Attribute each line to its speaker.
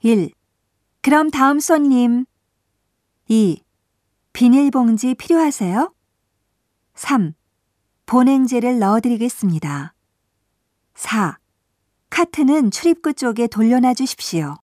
Speaker 1: 1. 그럼 다음 손님. 2. 비닐봉지 필요하세요? 3. 보냉제를 넣어드리겠습니다. 4. 카트는 출입구 쪽에 돌려놔 주십시오.